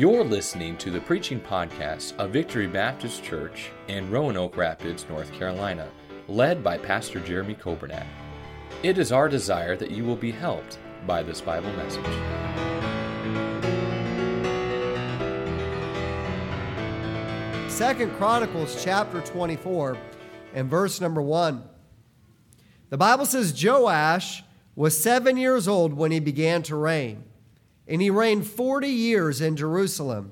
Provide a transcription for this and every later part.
You're listening to the preaching podcast of Victory Baptist Church in Roanoke Rapids, North Carolina, led by Pastor Jeremy Coburnack. It is our desire that you will be helped by this Bible message. Second Chronicles chapter 24 and verse number 1. The Bible says Joash was seven years old when he began to reign, and he reigned 40 years in Jerusalem.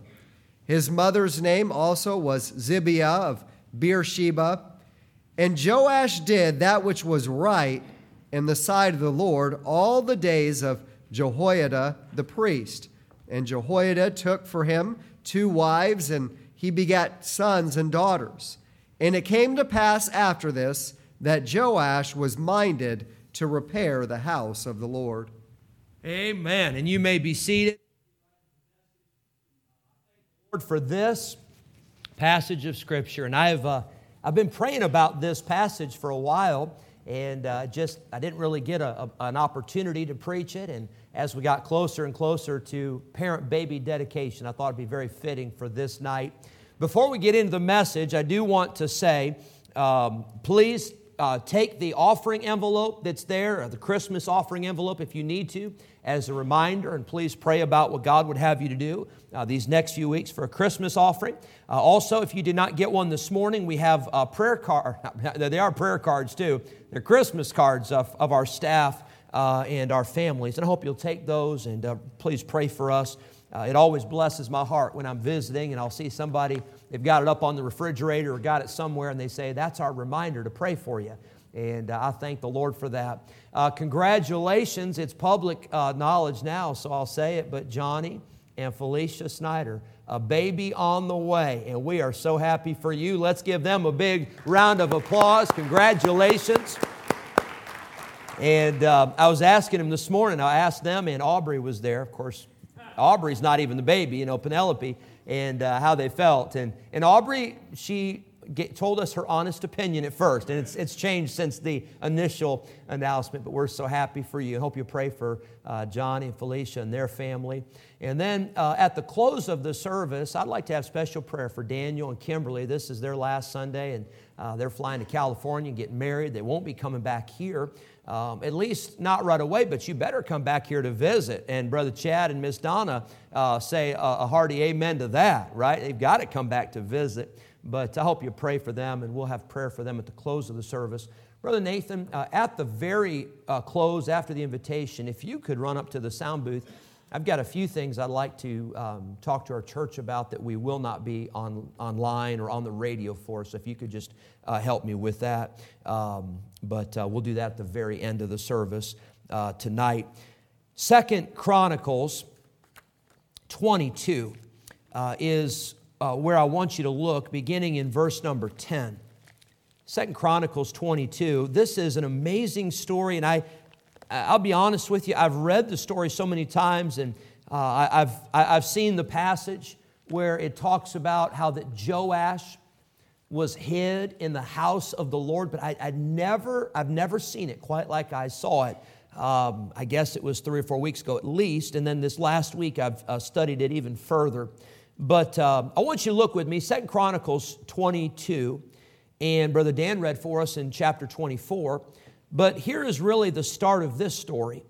His mother's name also was Zibiah of Beersheba. And Joash did that which was right in the sight of the Lord all the days of Jehoiada the priest. And Jehoiada took for him two wives, and he begat sons and daughters. And it came to pass after this that Joash was minded to repair the house of the Lord. Amen. And you may be seated. Lord, for this passage of Scripture. And I've, uh, I've been praying about this passage for a while, and uh, just I didn't really get a, a, an opportunity to preach it. And as we got closer and closer to parent baby dedication, I thought it'd be very fitting for this night. Before we get into the message, I do want to say um, please uh, take the offering envelope that's there, the Christmas offering envelope if you need to, as a reminder, and please pray about what God would have you to do uh, these next few weeks for a Christmas offering. Uh, also, if you did not get one this morning, we have a prayer card. They are prayer cards too. They're Christmas cards of, of our staff uh, and our families. And I hope you'll take those and uh, please pray for us. Uh, it always blesses my heart when I'm visiting and I'll see somebody, they've got it up on the refrigerator or got it somewhere, and they say, That's our reminder to pray for you. And uh, I thank the Lord for that. Uh, congratulations. It's public uh, knowledge now, so I'll say it, but Johnny and Felicia Snyder, a baby on the way. And we are so happy for you. Let's give them a big round of applause. Congratulations. And uh, I was asking them this morning, I asked them, and Aubrey was there, of course, Aubrey's not even the baby, you know, Penelope, and uh, how they felt. And, and Aubrey, she get, told us her honest opinion at first, and it's, it's changed since the initial announcement, but we're so happy for you. I hope you pray for uh, Johnny and Felicia and their family. And then uh, at the close of the service, I'd like to have special prayer for Daniel and Kimberly. This is their last Sunday, and uh, they're flying to California and getting married. They won't be coming back here. Um, at least not right away, but you better come back here to visit. And Brother Chad and Miss Donna uh, say a, hearty amen to that, right? They've got to come back to visit. But I hope you pray for them, and we'll have prayer for them at the close of the service. Brother Nathan, uh, at the very uh, close after the invitation, if you could run up to the sound booth, I've got a few things I'd like to um, talk to our church about that we will not be on, online or on the radio for. So if you could just uh, help me with that. Um, but uh, we'll do that at the very end of the service uh, tonight. Second Chronicles 22 uh, is uh, where I want you to look, beginning in verse number 10. Second Chronicles 22. This is an amazing story, and I, I'll be honest with you, I've read the story so many times, and uh, I've, I've seen the passage where it talks about how that Joash was hid in the house of the Lord, but I, would never, I've never seen it quite like I saw it. Um, I guess it was three or four weeks ago at least, and then this last week I've uh, studied it even further. But uh, I want you to look with me, Second Chronicles 22, and Brother Dan read for us in chapter 24. But here is really the start of this story.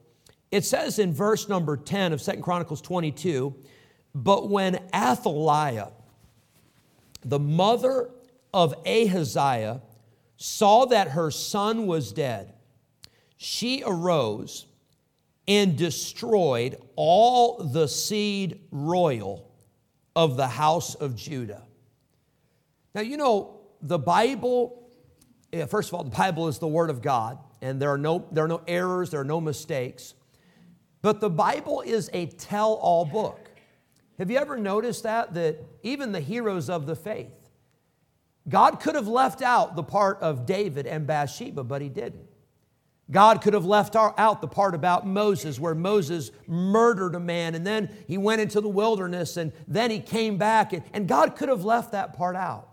It says in verse number 10 of Second Chronicles 22, but when Athaliah, the mother of Ahaziah saw that her son was dead, she arose and destroyed all the seed royal of the house of Judah. Now, you know, the Bible, eh, first of all, the Bible is the Word of God, and there are no, there are no errors, there are no mistakes. But the Bible is a tell all book. Have you ever noticed that? That even the heroes of the faith, God could have left out the part of David and Bathsheba, but he didn't. God could have left out the part about Moses, where Moses murdered a man and then he went into the wilderness and then he came back, and, God could have left that part out.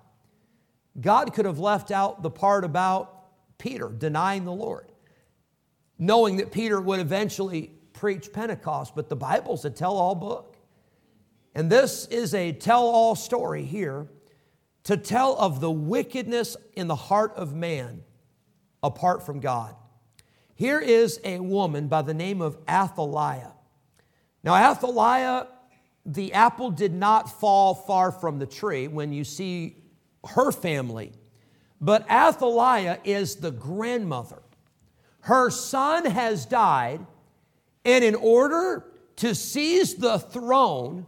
God could have left out the part about Peter denying the Lord, knowing that Peter would eventually preach Pentecost, but the Bible's a tell all book. And this is a tell all story here to tell of the wickedness in the heart of man apart from God. Here is a woman by the name of Athaliah. Now, Athaliah, the apple did not fall far from the tree when you see her family, but Athaliah is the grandmother. Her son has died, and in order to seize the throne,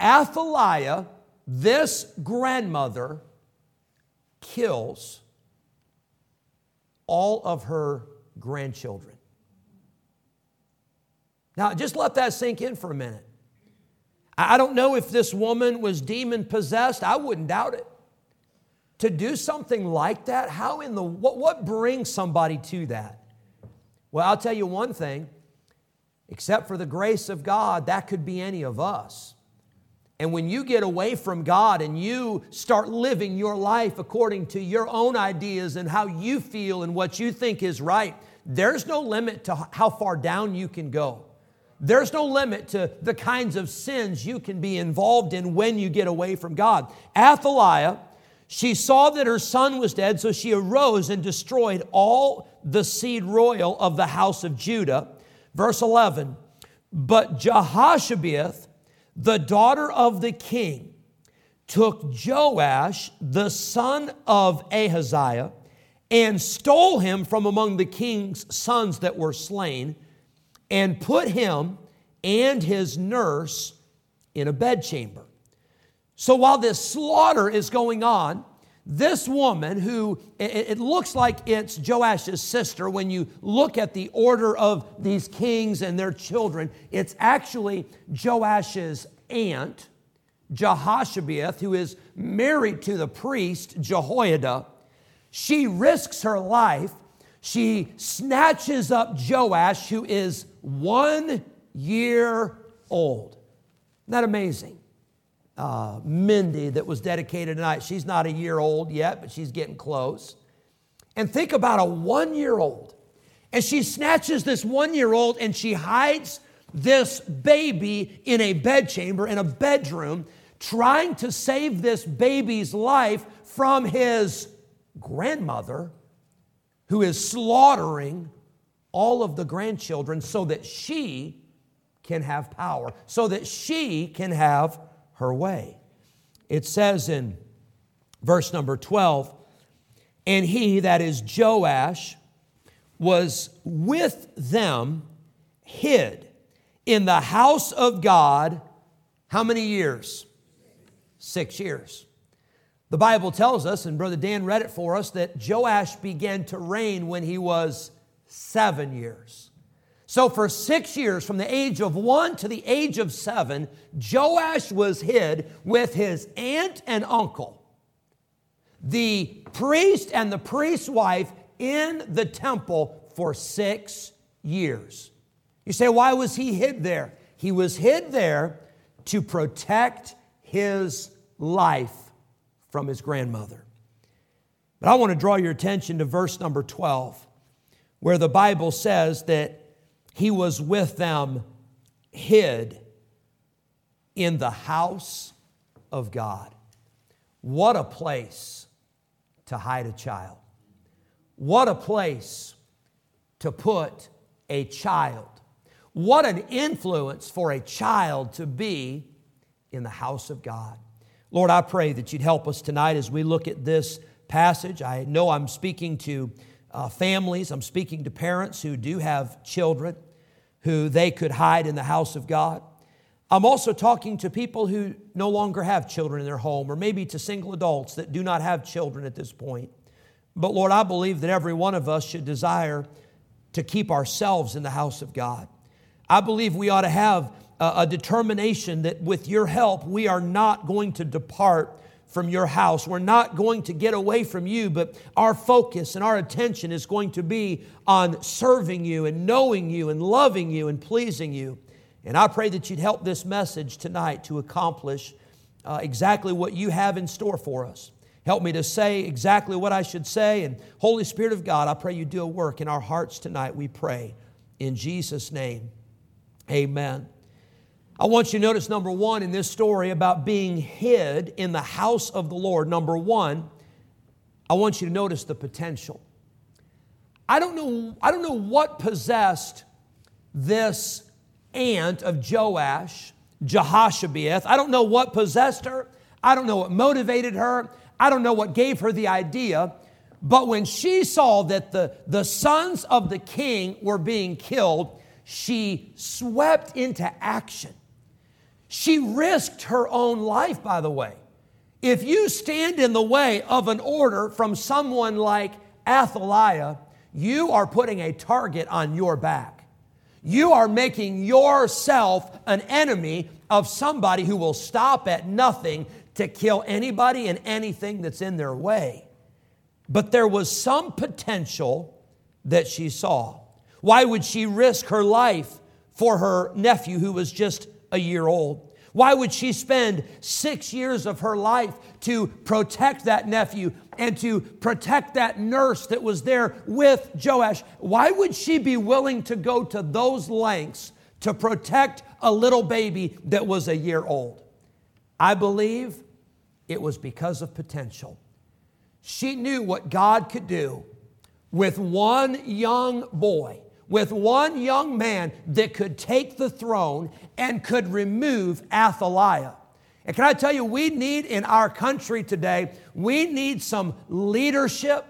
Athaliah, this grandmother, kills all of her grandchildren. Now, just let that sink in for a minute. I don't know if this woman was demon possessed. I wouldn't doubt it. To do something like that, how in the what, what brings somebody to that? Well, I'll tell you one thing except for the grace of God, that could be any of us. And when you get away from God and you start living your life according to your own ideas and how you feel and what you think is right, there's no limit to how far down you can go. There's no limit to the kinds of sins you can be involved in when you get away from God. Athaliah, she saw that her son was dead, so she arose and destroyed all the seed royal of the house of Judah. Verse 11, but Jehoshabeath, the daughter of the king, took Joash, the son of Ahaziah, and stole him from among the king's sons that were slain and put him and his nurse in a bedchamber. So while this slaughter is going on, this woman, who it, looks like it's Joash's sister when you look at the order of these kings and their children, it's actually Joash's aunt, Jehoshabeath, who is married to the priest Jehoiada. She risks her life. She snatches up Joash, who is one year old. Isn't that amazing? Uh, Mindy, that was dedicated tonight, she's not a year old yet, but she's getting close. And think about a one year old. And she snatches this one year old and she hides this baby in a bedchamber, in a bedroom, trying to save this baby's life from his grandmother, who is slaughtering all of the grandchildren so that she can have power, so that she can have her way. It says in verse number 12, and he, that is Joash, was with them hid in the house of God. How many years? Six years. The Bible tells us, and Brother Dan read it for us, that Joash began to reign when he was seven years. So, for six years, from the age of one to the age of seven, Joash was hid with his aunt and uncle, the priest and the priest's wife in the temple for six years. You say, why was he hid there? He was hid there to protect his life from his grandmother. But I want to draw your attention to verse number 12, where the Bible says that he was with them hid in the house of God. What a place to hide a child. What a place to put a child. What an influence for a child to be in the house of God. Lord, I pray that you'd help us tonight as we look at this passage. I know I'm speaking to uh, families, I'm speaking to parents who do have children who they could hide in the house of God. I'm also talking to people who no longer have children in their home, or maybe to single adults that do not have children at this point. But Lord, I believe that every one of us should desire to keep ourselves in the house of God. I believe we ought to have a determination that with your help, we are not going to depart from your house. We're not going to get away from you, but our focus and our attention is going to be on serving you and knowing you and loving you and pleasing you. And I pray that you'd help this message tonight to accomplish uh, exactly what you have in store for us. Help me to say exactly what I should say. And Holy Spirit of God, I pray you do a work in our hearts tonight, we pray. In Jesus' name. Amen. I want you to notice number one in this story about being hid in the house of the Lord. Number one, I want you to notice the potential. I don't know, I don't know what possessed this aunt of Joash, Jehoshabeath. I don't know what possessed her. I don't know what motivated her. I don't know what gave her the idea. But when she saw that the, the sons of the king were being killed, she swept into action. She risked her own life, by the way. If you stand in the way of an order from someone like Athaliah, you are putting a target on your back. You are making yourself an enemy of somebody who will stop at nothing to kill anybody and anything that's in their way. But there was some potential that she saw. Why would she risk her life for her nephew who was just a year old. Why would she spend six years of her life to protect that nephew and to protect that nurse that was there with Joash? Why would she be willing to go to those lengths to protect a little baby that was a year old? I believe it was because of potential. She knew what God could do with one young boy with one young man that could take the throne and could remove Athaliah. And can I tell you, we need in our country today, we need some leadership.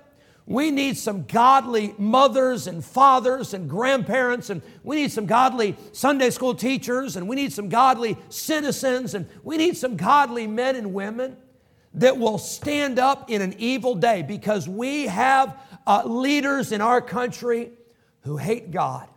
We need some godly mothers and fathers and grandparents, and we need some godly Sunday school teachers, and we need some godly citizens, and we need some godly men and women that will stand up in an evil day because we have uh, leaders in our country who hate God.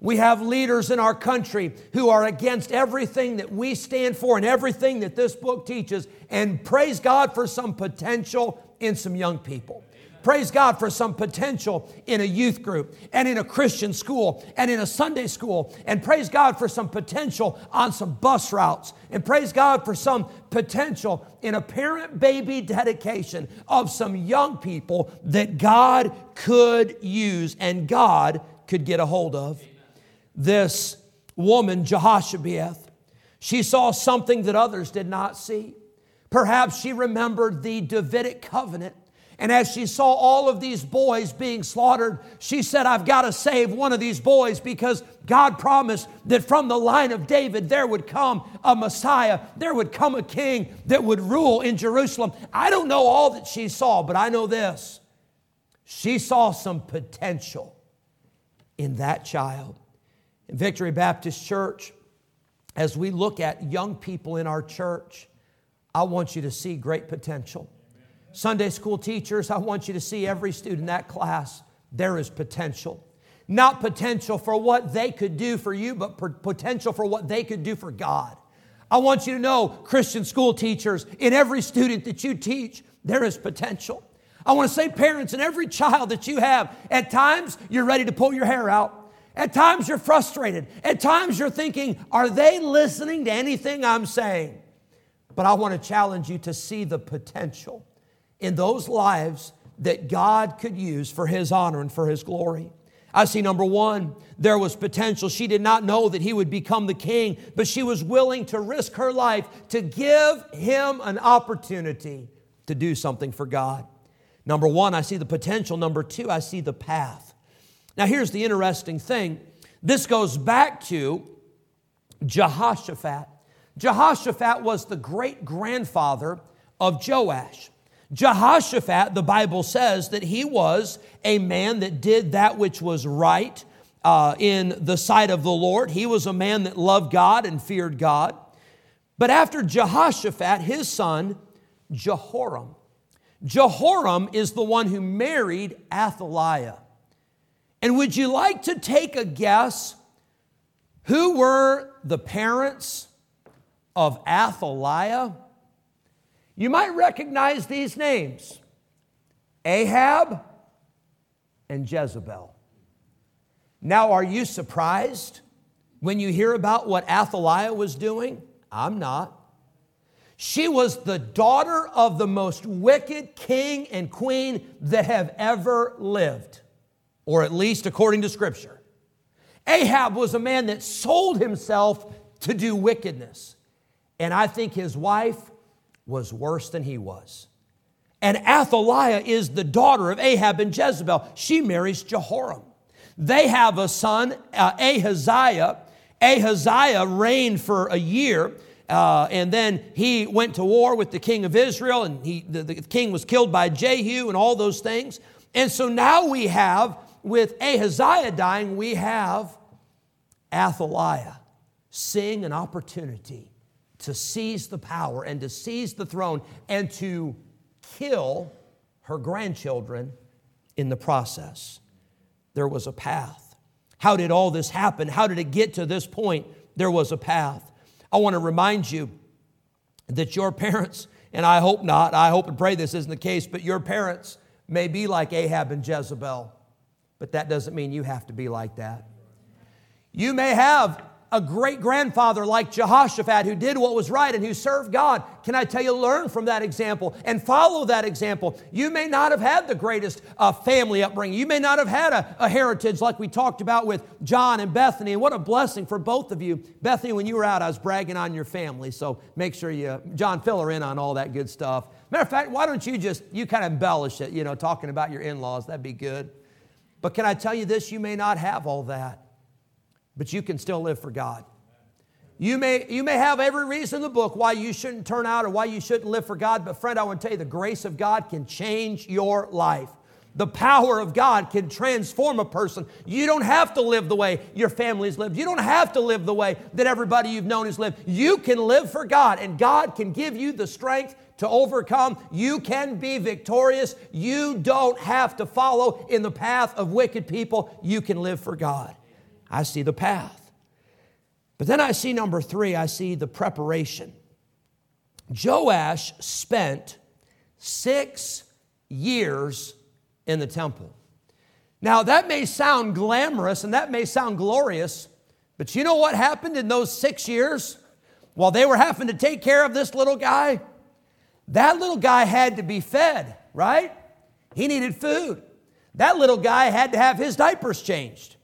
We have leaders in our country who are against everything that we stand for and everything that this book teaches. And praise God for some potential in some young people. Praise God for some potential in a youth group and in a Christian school and in a Sunday school. And praise God for some potential on some bus routes. And praise God for some potential in a parent baby dedication of some young people that God could use and God could get a hold of. This woman, Jehoshabeath, she saw something that others did not see. Perhaps she remembered the Davidic covenant and as she saw all of these boys being slaughtered, she said, I've got to save one of these boys because God promised that from the line of David there would come a Messiah, there would come a king that would rule in Jerusalem. I don't know all that she saw, but I know this. She saw some potential in that child. In Victory Baptist Church, as we look at young people in our church, I want you to see great potential. Sunday school teachers, I want you to see every student in that class, there is potential. Not potential for what they could do for you, but potential for what they could do for God. I want you to know, Christian school teachers, in every student that you teach, there is potential. I want to say, parents, in every child that you have, at times you're ready to pull your hair out. At times you're frustrated. At times you're thinking, are they listening to anything I'm saying? But I want to challenge you to see the potential in those lives that God could use for His honor and for His glory. I see number one, there was potential. She did not know that he would become the king, but she was willing to risk her life to give him an opportunity to do something for God. Number one, I see the potential. Number two, I see the path. Now, here's the interesting thing this goes back to Jehoshaphat. Jehoshaphat was the great grandfather of Joash. Jehoshaphat, the Bible says that he was a man that did that which was right uh, in the sight of the Lord. He was a man that loved God and feared God. But after Jehoshaphat, his son, Jehoram. Jehoram is the one who married Athaliah. And would you like to take a guess who were the parents of Athaliah? You might recognize these names Ahab and Jezebel. Now, are you surprised when you hear about what Athaliah was doing? I'm not. She was the daughter of the most wicked king and queen that have ever lived, or at least according to Scripture. Ahab was a man that sold himself to do wickedness. And I think his wife was worse than he was. And Athaliah is the daughter of Ahab and Jezebel. She marries Jehoram. They have a son, uh, Ahaziah. Ahaziah reigned for a year. Uh, and then he went to war with the king of Israel, and he, the, the king was killed by Jehu and all those things. And so now we have, with Ahaziah dying, we have Athaliah seeing an opportunity to seize the power and to seize the throne and to kill her grandchildren in the process. There was a path. How did all this happen? How did it get to this point? There was a path. I want to remind you that your parents, and I hope not, I hope and pray this isn't the case, but your parents may be like Ahab and Jezebel, but that doesn't mean you have to be like that. You may have a great grandfather like Jehoshaphat who did what was right and who served God. Can I tell you, learn from that example and follow that example. You may not have had the greatest uh, family upbringing. You may not have had a, a, heritage like we talked about with John and Bethany. And what a blessing for both of you. Bethany, when you were out, I was bragging on your family. So make sure you, John, fill her in on all that good stuff. Matter of fact, why don't you just, you kind of embellish it, you know, talking about your in laws. That'd be good. But can I tell you this? You may not have all that but you can still live for God. You may, you may have every reason in the book why you shouldn't turn out or why you shouldn't live for God, but friend, I want to tell you the grace of God can change your life. The power of God can transform a person. You don't have to live the way your family's lived. You don't have to live the way that everybody you've known has lived. You can live for God, and God can give you the strength to overcome. You can be victorious. You don't have to follow in the path of wicked people. You can live for God. I see the path. But then I see number three, I see the preparation. Joash spent six years in the temple. Now, that may sound glamorous and that may sound glorious, but you know what happened in those six years while they were having to take care of this little guy? That little guy had to be fed, right? He needed food. That little guy had to have his diapers changed.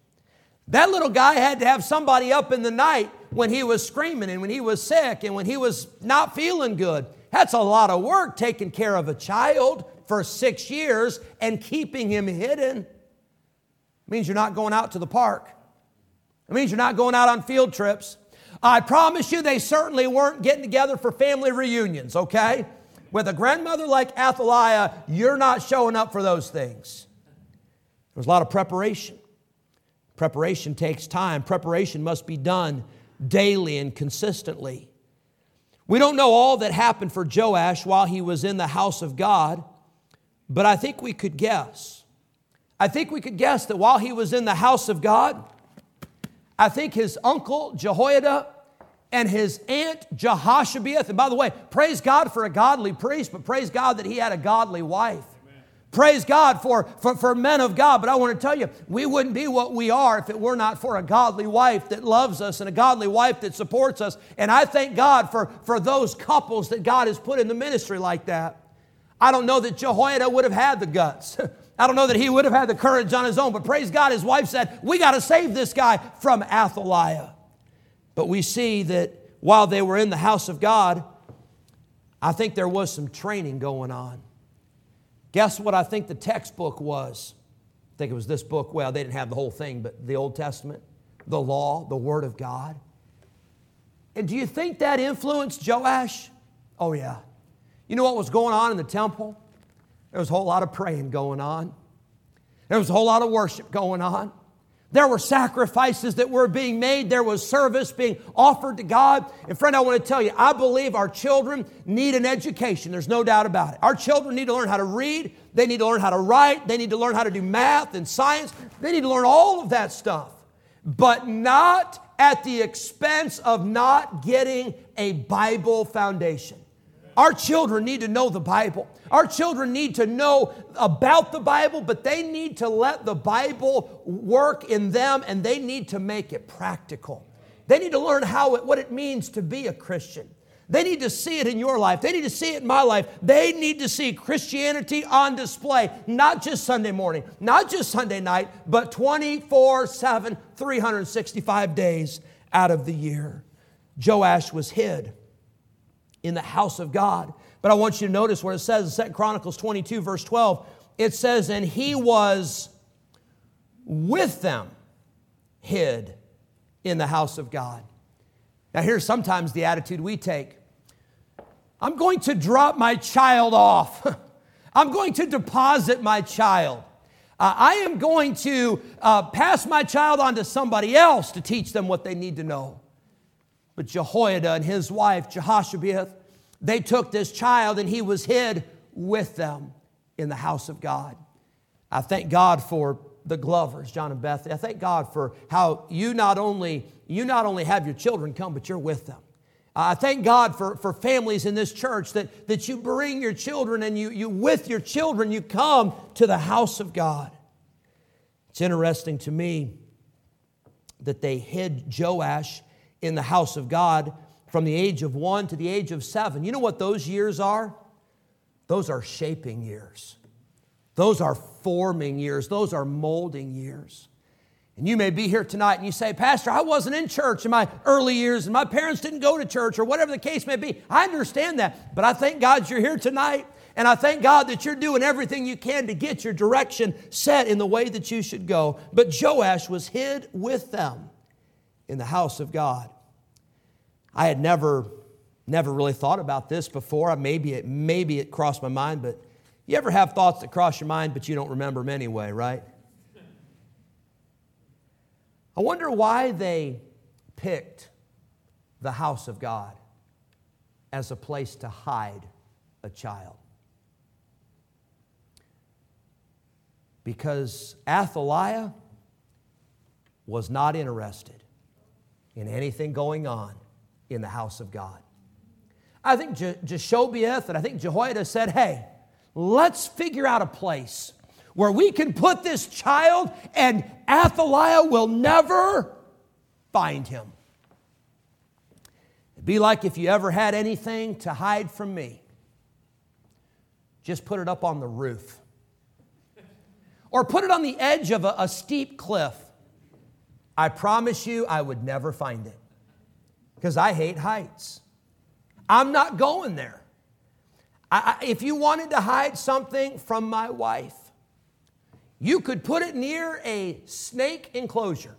That little guy had to have somebody up in the night when he was screaming and when he was sick and when he was not feeling good. That's a lot of work taking care of a child for six years and keeping him hidden. It means you're not going out to the park. It means you're not going out on field trips. I promise you, they certainly weren't getting together for family reunions, okay? With a grandmother like Athaliah, you're not showing up for those things. There was a lot of preparation. Preparation takes time. Preparation must be done daily and consistently. We don't know all that happened for Joash while he was in the house of God, but I think we could guess. I think we could guess that while he was in the house of God, I think his uncle Jehoiada and his aunt Jehoshabeath, and by the way, praise God for a godly priest, but praise God that he had a godly wife. Praise God for, for, for men of God. But I want to tell you, we wouldn't be what we are if it were not for a godly wife that loves us and a godly wife that supports us. And I thank God for, for those couples that God has put in the ministry like that. I don't know that Jehoiada would have had the guts. I don't know that he would have had the courage on his own, but praise God, his wife said, We got to save this guy from Athaliah. But we see that while they were in the house of God, I think there was some training going on. Guess what I think the textbook was? I think it was this book. Well, they didn't have the whole thing, but the Old Testament, the law, the Word of God. And do you think that influenced Joash? Oh, yeah. You know what was going on in the temple? There was a whole lot of praying going on, there was a whole lot of worship going on. There were sacrifices that were being made. There was service being offered to God. And friend, I want to tell you, I believe our children need an education. There's no doubt about it. Our children need to learn how to read. They need to learn how to write. They need to learn how to do math and science. They need to learn all of that stuff. But not at the expense of not getting a Bible foundation. Our children need to know the Bible. Our children need to know about the Bible, but they need to let the Bible work in them and they need to make it practical. They need to learn how it, what it means to be a Christian. They need to see it in your life. They need to see it in my life. They need to see Christianity on display, not just Sunday morning, not just Sunday night, but 24 7, 365 days out of the year. Joash was hid in the house of God. But I want you to notice where it says in 2 Chronicles 22, verse 12, it says, And he was with them hid in the house of God. Now, here's sometimes the attitude we take I'm going to drop my child off, I'm going to deposit my child. Uh, I am going to uh, pass my child on to somebody else to teach them what they need to know. But Jehoiada and his wife, Jehoshabeath, they took this child and he was hid with them in the house of God. I thank God for the Glovers, John and Beth. I thank God for how you not only you not only have your children come, but you're with them. I thank God for, for families in this church that, that you bring your children and you, you, with your children, you come to the house of God. It's interesting to me that they hid Joash in the house of God from the age of one to the age of seven. You know what those years are? Those are shaping years, those are forming years, those are molding years. And you may be here tonight and you say, Pastor, I wasn't in church in my early years and my parents didn't go to church or whatever the case may be. I understand that, but I thank God you're here tonight. And I thank God that you're doing everything you can to get your direction set in the way that you should go. But Joash was hid with them in the house of God. I had never, never really thought about this before. Maybe it, maybe it crossed my mind, but you ever have thoughts that cross your mind, but you don't remember them anyway, right? I wonder why they picked the house of God as a place to hide a child. Because Athaliah was not interested in anything going on in the house of God. I think Je- and I think Jehoiada said, hey, let's figure out a place where we can put this child and Athaliah will never find him. It'd be like if you ever had anything to hide from me, just put it up on the roof. Or put it on the edge of a, a steep cliff. I promise you, I would never find it because I hate heights. I'm not going there. I, I, if you wanted to hide something from my wife, you could put it near a snake enclosure.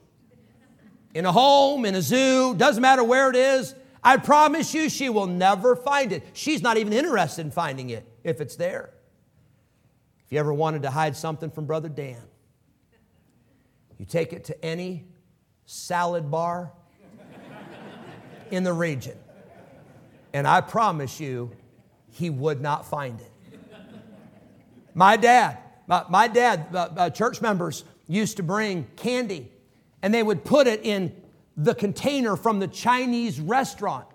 In a home, in a zoo, doesn't matter where it is. I promise you, she will never find it. She's not even interested in finding it if it's there. If you ever wanted to hide something from Brother Dan, you take it to any salad bar in the region. And I promise you, he would not find it. My dad, my, my dad, uh, uh, church members used to bring candy and they would put it in the container from the Chinese restaurant.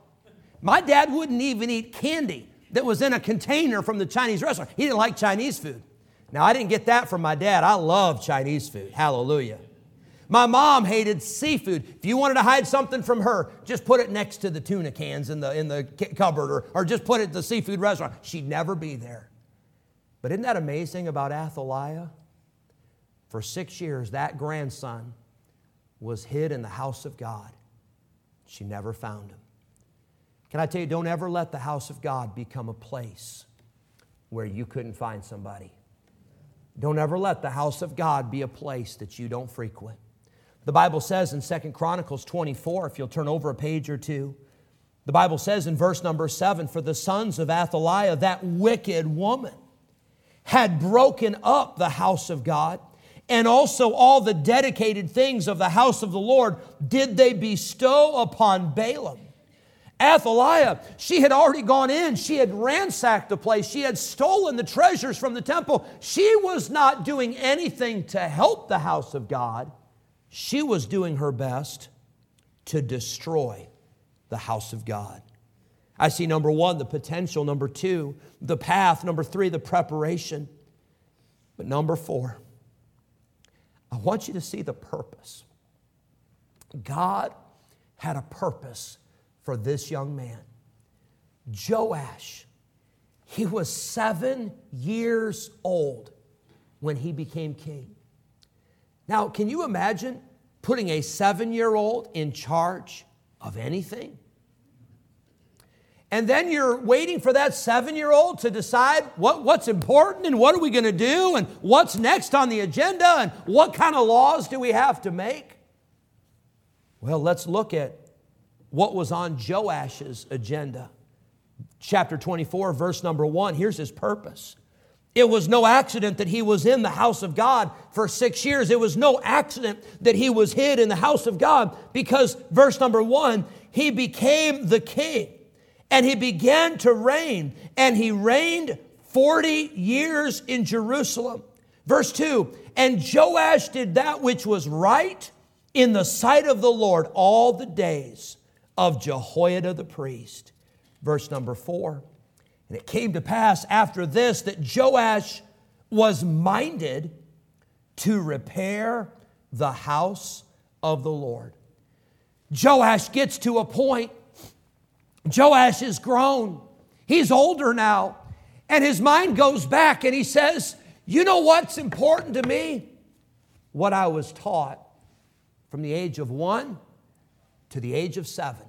My dad wouldn't even eat candy that was in a container from the Chinese restaurant. He didn't like Chinese food. Now, I didn't get that from my dad. I love Chinese food. Hallelujah. My mom hated seafood. If you wanted to hide something from her, just put it next to the tuna cans in the, in the cupboard or, or just put it at the seafood restaurant. She'd never be there. But isn't that amazing about Athaliah? For six years, that grandson was hid in the house of God. She never found him. Can I tell you, don't ever let the house of God become a place where you couldn't find somebody. Don't ever let the house of God be a place that you don't frequent. The Bible says in Second Chronicles 24, if you'll turn over a page or two, the Bible says in verse number 7 For the sons of Athaliah, that wicked woman, had broken up the house of God, and also all the dedicated things of the house of the Lord did they bestow upon Baalim. Athaliah, she had already gone in. She had ransacked the place. She had stolen the treasures from the temple. She was not doing anything to help the house of God. She was doing her best to destroy the house of God. I see number one, the potential. Number two, the path. Number three, the preparation. But number four, I want you to see the purpose. God had a purpose for this young man. Joash, he was seven years old when he became king. Now, can you imagine putting a seven year old in charge of anything? And then you're waiting for that seven year old to decide what, what's important and what are we going to do and what's next on the agenda and what kind of laws do we have to make. Well, let's look at what was on Joash's agenda. Chapter 24, verse number one. Here's his purpose. It was no accident that he was in the house of God for six years. It was no accident that he was hid in the house of God because, verse number one, he became the king and he began to reign, and he reigned 40 years in Jerusalem. Verse 2 And Joash did that which was right in the sight of the Lord all the days of Jehoiada the priest. Verse number 4 And it came to pass after this that Joash was minded to repair the house of the Lord. Joash gets to a point Joash is grown. He's older now. And his mind goes back and he says, You know what's important to me? What I was taught from the age of one to the age of seven.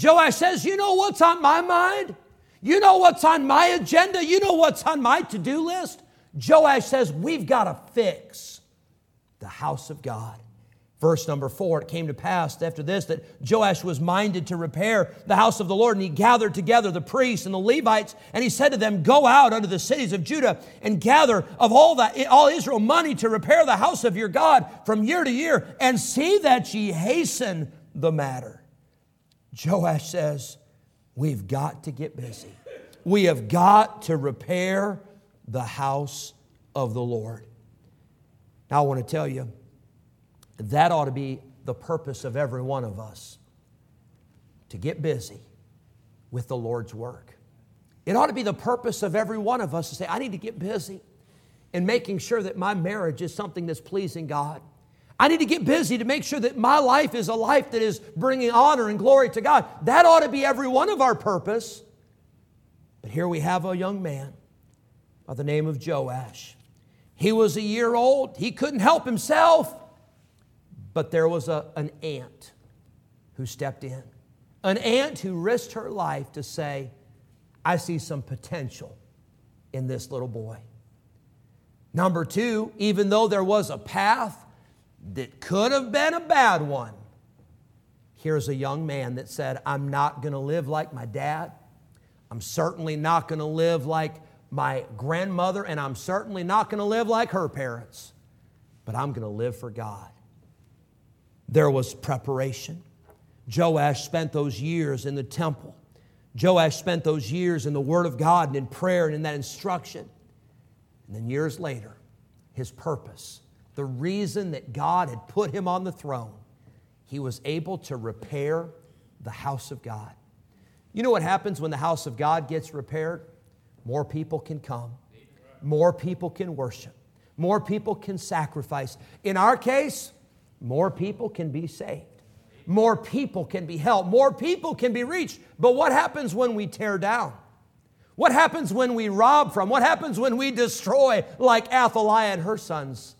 Joash says, You know what's on my mind? You know what's on my agenda? You know what's on my to do list? Joash says, We've got to fix the house of God. Verse number four, it came to pass after this that Joash was minded to repair the house of the Lord, and he gathered together the priests and the Levites, and he said to them, Go out unto the cities of Judah and gather of all, the, all Israel money to repair the house of your God from year to year, and see that ye hasten the matter. Joash says, We've got to get busy. We have got to repair the house of the Lord. Now, I want to tell you, that ought to be the purpose of every one of us to get busy with the Lord's work. It ought to be the purpose of every one of us to say, I need to get busy in making sure that my marriage is something that's pleasing God. I need to get busy to make sure that my life is a life that is bringing honor and glory to God. That ought to be every one of our purpose. But here we have a young man by the name of Joash. He was a year old, he couldn't help himself. But there was a, an aunt who stepped in, an aunt who risked her life to say, I see some potential in this little boy. Number two, even though there was a path that could have been a bad one, here's a young man that said, I'm not going to live like my dad. I'm certainly not going to live like my grandmother, and I'm certainly not going to live like her parents, but I'm going to live for God there was preparation. Joash spent those years in the temple. Joash spent those years in the Word of God and in prayer and in that instruction. And then years later, his purpose, the reason that God had put him on the throne, he was able to repair the house of God. You know what happens when the house of God gets repaired? More people can come, more people can worship, more people can sacrifice. In our case, more people can be saved. More people can be helped. More people can be reached. But what happens when we tear down? What happens when we rob from? What happens when we destroy, like Athaliah and her sons?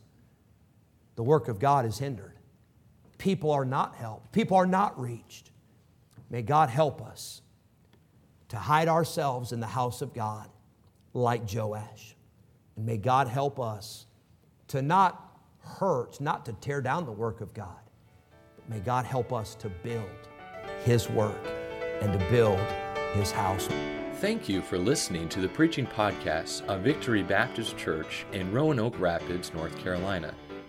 The work of God is hindered. People are not helped. People are not reached. May God help us to hide ourselves in the house of God like Joash. And may God help us to not hurt, not to tear down the work of God, but may God help us to build His work and to build His house. Thank you for listening to the preaching podcast of Victory Baptist Church in Roanoke Rapids, North Carolina,